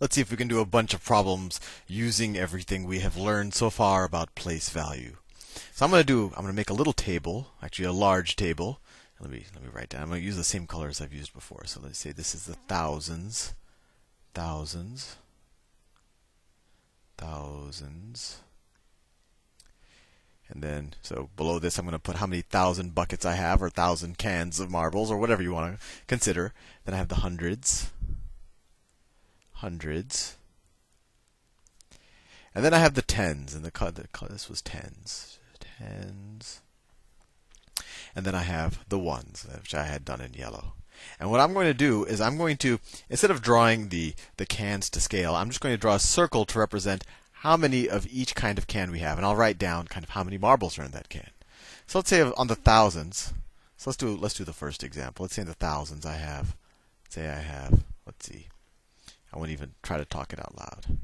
let's see if we can do a bunch of problems using everything we have learned so far about place value. So I'm going to do, I'm going to make a little table, actually a large table. Let me, let me write down. I'm going to use the same colors I've used before. So let's say this is the thousands, thousands, thousands. And then, so below this, I'm going to put how many thousand buckets I have, or thousand cans of marbles, or whatever you want to consider. Then I have the hundreds, hundreds. And then I have the tens, and the, this was tens, tens. And then I have the ones, uh, which I had done in yellow. And what I'm going to do is I'm going to, instead of drawing the, the cans to scale, I'm just going to draw a circle to represent how many of each kind of can we have, and I'll write down kind of how many marbles are in that can. So let's say on the thousands. So let's do let's do the first example. Let's say in the thousands I have, say I have, let's see, I won't even try to talk it out loud.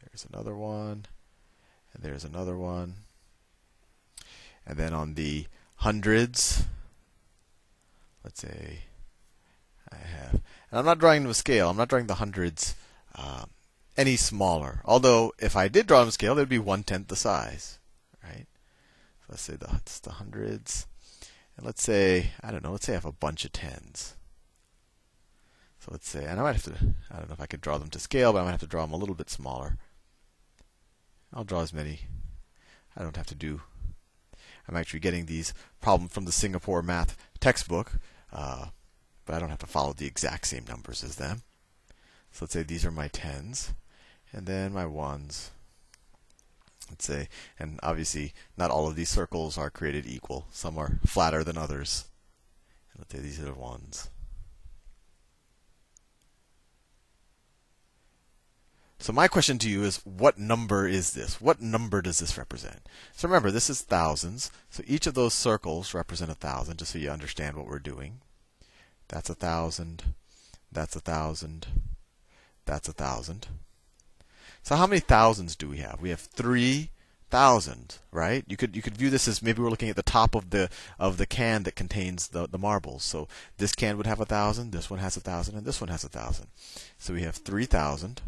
There's another one, and there's another one, and then on the hundreds, let's say I have, and I'm not drawing to a scale. I'm not drawing the hundreds. Um, any smaller. Although, if I did draw them scale, it would be one tenth the size, right? So let's say the, the hundreds. And let's say, I don't know, let's say I have a bunch of tens. So let's say, and I might have to, I don't know if I could draw them to scale, but I might have to draw them a little bit smaller. I'll draw as many. I don't have to do. I'm actually getting these problems from the Singapore math textbook, uh, but I don't have to follow the exact same numbers as them. So let's say these are my tens and then my ones. Let's say, and obviously not all of these circles are created equal. Some are flatter than others. Let's say these are the ones. So my question to you is, what number is this? What number does this represent? So remember, this is thousands. So each of those circles represent a thousand, just so you understand what we're doing. That's a thousand. That's a thousand. That's a thousand. So how many thousands do we have? We have three thousand, right? You could you could view this as maybe we're looking at the top of the of the can that contains the, the marbles. So this can would have a thousand, this one has a thousand, and this one has a thousand. So we have three thousand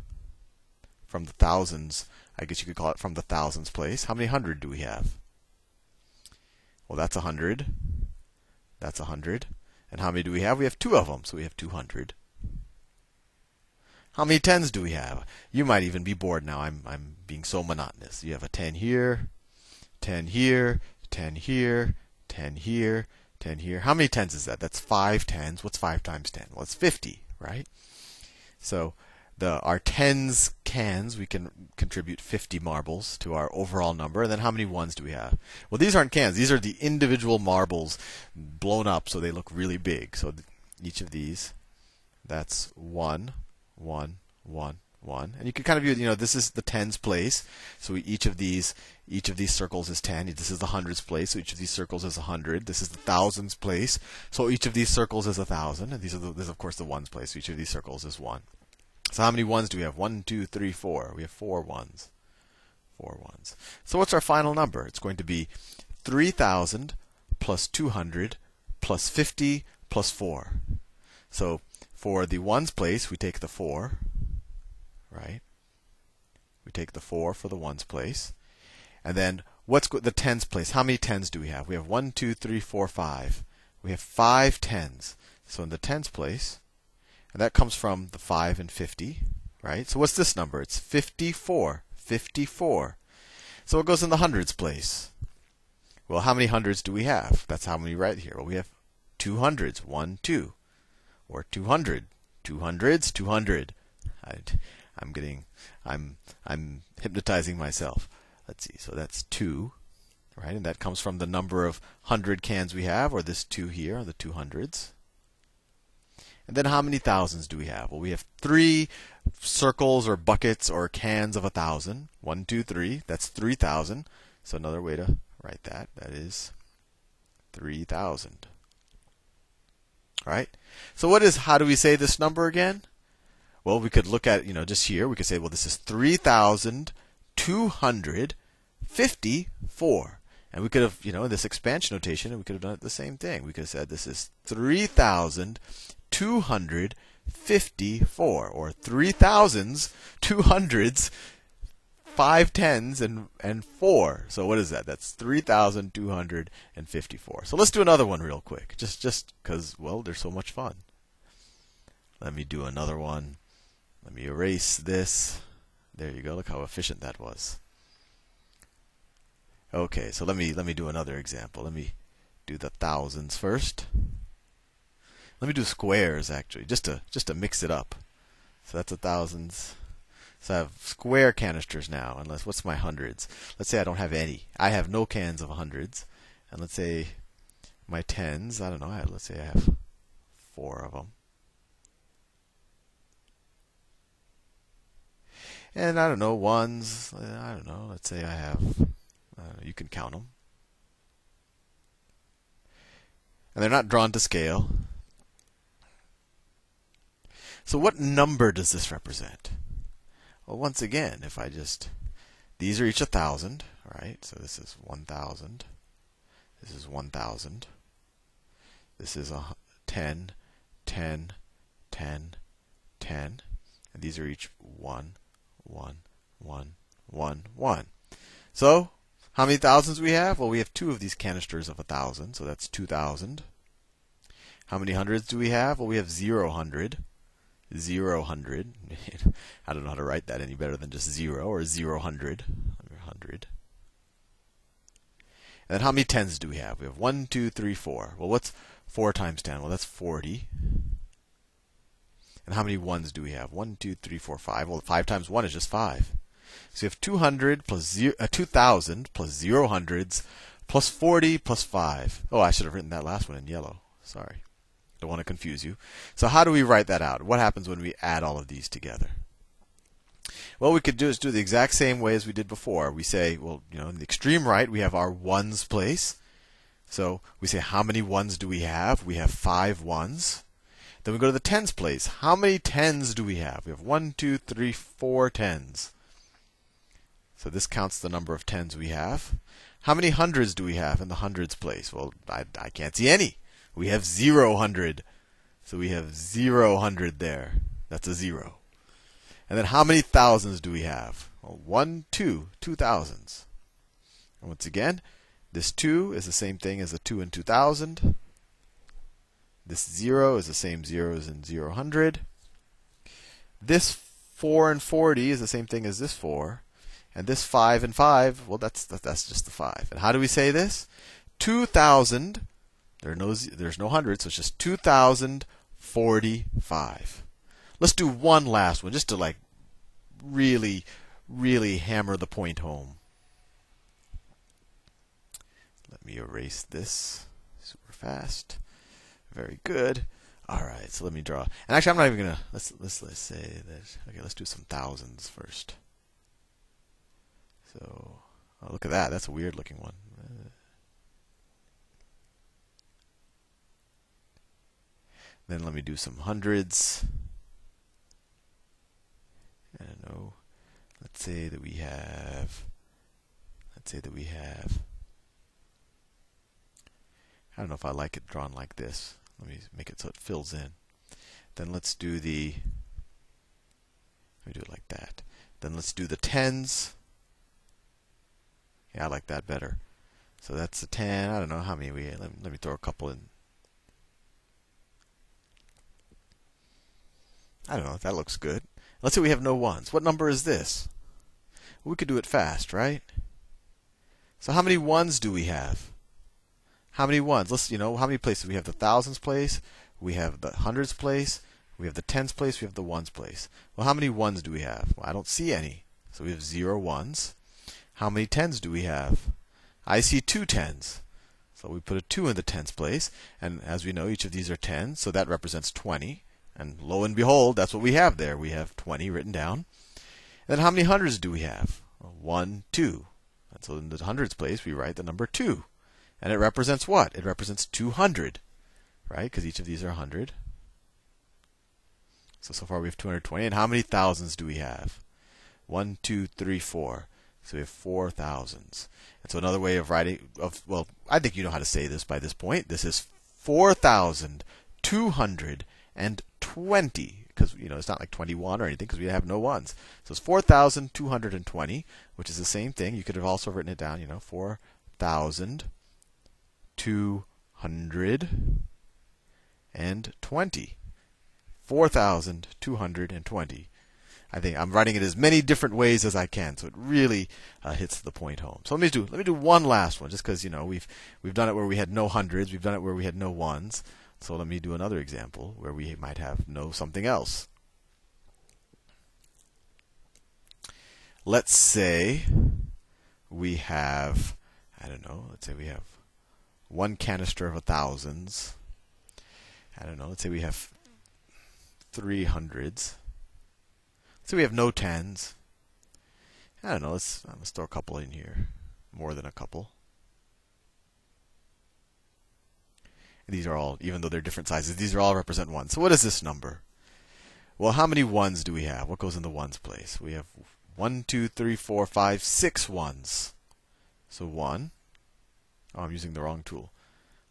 from the thousands. I guess you could call it from the thousands place. How many hundred do we have? Well, that's a hundred. That's a hundred. And how many do we have? We have two of them, so we have two hundred. How many tens do we have? You might even be bored now. I'm I'm being so monotonous. You have a 10 here, 10 here, 10 here, 10 here, 10 here. How many tens is that? That's 5 tens. What's 5 times 10? Well, it's 50, right? So the our tens cans, we can contribute 50 marbles to our overall number. And then how many ones do we have? Well, these aren't cans. These are the individual marbles blown up so they look really big. So each of these, that's one one, one, one. And you can kind of view, you know, this is the tens place. So each of these, each of these circles is ten. This is the hundreds place. So each of these circles is a hundred. This is the thousands place. So each of these circles is a thousand. And these are the, this is of course the ones place. So each of these circles is one. So how many ones do we have? One, two, three, four. We have four ones. Four ones. So what's our final number? It's going to be 3,000 plus 200 plus 50 plus 4. So for the ones place, we take the 4, right? We take the 4 for the ones place. And then what's the tens place? How many tens do we have? We have 1, 2, 3, 4, 5. We have 5 tens. So in the tens place, and that comes from the 5 and 50, right? So what's this number? It's 54. 54. So it goes in the hundreds place. Well, how many hundreds do we have? That's how many right here. Well, we have two hundreds. One, two or 200. 200s, 200. I, I'm getting, I'm, I'm hypnotizing myself. Let's see. So that's two, right? And that comes from the number of hundred cans we have, or this two here, the two hundreds. And then how many thousands do we have? Well, we have three circles or buckets or cans of a thousand. One, two, three. That's three thousand. So another way to write that, that is three thousand. Right? So what is how do we say this number again? Well, we could look at, you know, just here, we could say, well, this is 3,254. And we could have, you know, in this expansion notation, we could have done it the same thing. We could have said this is 3,254 54, or three thousands, two hundreds, five tens, and, and four. So what is that? That's 3,254. So let's do another one real quick, just just because well, they're so much fun. Let me do another one. Let me erase this. There you go. Look how efficient that was. Okay, so let me let me do another example. Let me do the thousands first. Let me do squares actually, just to just to mix it up. So that's a thousands. So I have square canisters now. Unless what's my hundreds? Let's say I don't have any. I have no cans of hundreds. And let's say my tens. I don't know. Let's say I have four of them. And I don't know ones. I don't know. Let's say I have. Uh, you can count them. And they're not drawn to scale. So what number does this represent? Well, once again, if I just these are each a thousand, right? So this is one thousand. This is one thousand. This is a 10, 10, 10, 10. And these are each one, one, one, one, one. So, how many thousands we have? Well, we have two of these canisters of a thousand, so that's two thousand. How many hundreds do we have? Well, we have zero hundred zero hundred. I don't know how to write that any better than just zero or zero hundred. Hundred. And then how many tens do we have? We have one, two, three, four. Well, what's four times ten? Well, that's forty. And how many ones do we have? One, two, three, four, five. Well, five times one is just five. So you have 200 plus zero, uh, 2,000 plus zero hundreds plus 40 plus 5. Oh, I should have written that last one in yellow. Sorry. I don't want to confuse you. So how do we write that out? What happens when we add all of these together? Well, we could do is do the exact same way as we did before. We say, well, you know, in the extreme right, we have our ones place. So we say, how many ones do we have? We have five ones. Then we go to the tens place. How many tens do we have? We have one, two, three, four tens. So this counts the number of tens we have. How many hundreds do we have in the hundreds place? Well, I, I can't see any. We have zero hundred. So we have zero hundred there. That's a zero. And then how many thousands do we have? Well, one, two, two thousands. And once again, this two is the same thing as a two in two thousand. This zero is the same zero as in zero hundred. This four and forty is the same thing as this four. And this five and five, well, that's that's just the five. And how do we say this? Two thousand there are no there's no hundred, so it's just 2045. Let's do one last one just to like really really hammer the point home. Let me erase this super fast. Very good. All right, so let me draw. And actually, I'm not even gonna let's let's let's say that. Okay, let's do some thousands first. So, oh, look at that. That's a weird looking one. Then let me do some hundreds. I don't know. Let's say that we have. Let's say that we have. I don't know if I like it drawn like this. Let me make it so it fills in. Then let's do the. Let me do it like that. Then let's do the tens. Yeah, I like that better. So that's a 10. I don't know how many we. Let let me throw a couple in I don't know. That looks good. Let's say we have no ones. What number is this? We could do it fast, right? So how many ones do we have? How many ones? Let's, you know, how many places? We have the thousands place, we have the hundreds place, we have the tens place, we have the ones place. Well, how many ones do we have? Well, I don't see any. So we have zero ones. How many tens do we have? I see two tens. So we put a 2 in the tens place. And as we know, each of these are 10, so that represents 20. And lo and behold, that's what we have there. We have 20 written down. And then how many hundreds do we have? 1, 2. And so in the hundreds place, we write the number 2. And it represents what? It represents 200. Right? Because each of these are 100. So, so far we have 220. And how many thousands do we have? 1, 2, 3, 4. So we have four thousands. And so another way of writing, of well, I think you know how to say this by this point. This is 4,200 and 20 because you know it's not like 21 or anything because we have no ones. So it's 4,220, which is the same thing. You could have also written it down, you know, 4,220. 4,220. I think I'm writing it as many different ways as I can, so it really uh, hits the point home. So let me do let me do one last one, just because you know we've we've done it where we had no hundreds, we've done it where we had no ones. So let me do another example where we might have no something else. Let's say we have I don't know. Let's say we have one canister of a thousands. I don't know. Let's say we have three hundreds. So we have no tens. I don't know. Let's let's throw a couple in here, more than a couple. And these are all, even though they're different sizes, these are all represent ones. So what is this number? Well, how many ones do we have? What goes in the ones place? We have one, two, three, four, five, six ones. So one. Oh, I'm using the wrong tool.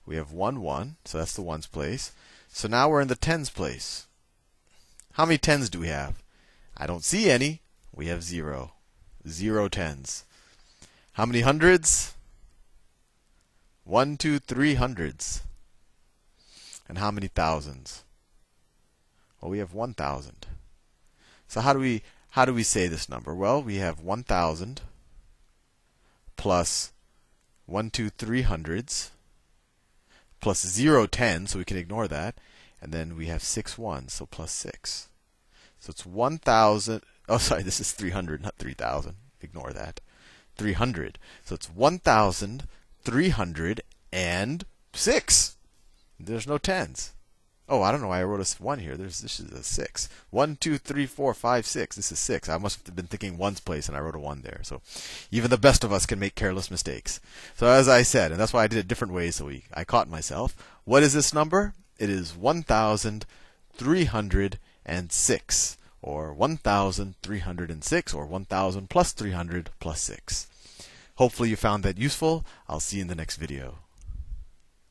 We have one one, so that's the ones place. So now we're in the tens place. How many tens do we have? I don't see any. We have zero. Zero tens. How many hundreds? One, two, three hundreds. And how many thousands? Well, we have 1,000. So how do we how do we say this number? Well, we have 1,000 plus 1, 2, 3 hundreds plus 0 10, so we can ignore that. And then we have 6 ones, so plus 6. So it's 1,000. Oh, sorry, this is 300, not 3,000. Ignore that. 300. So it's 1,306. There's no tens. Oh, I don't know why I wrote a one here. There's this is a six. One, two, three, four, five, six. This is six. I must have been thinking ones place, and I wrote a one there. So even the best of us can make careless mistakes. So as I said, and that's why I did it different ways. So we, I caught myself. What is this number? It is one thousand three hundred and six, or one thousand three hundred and six, or one thousand plus three hundred plus six. Hopefully you found that useful. I'll see you in the next video.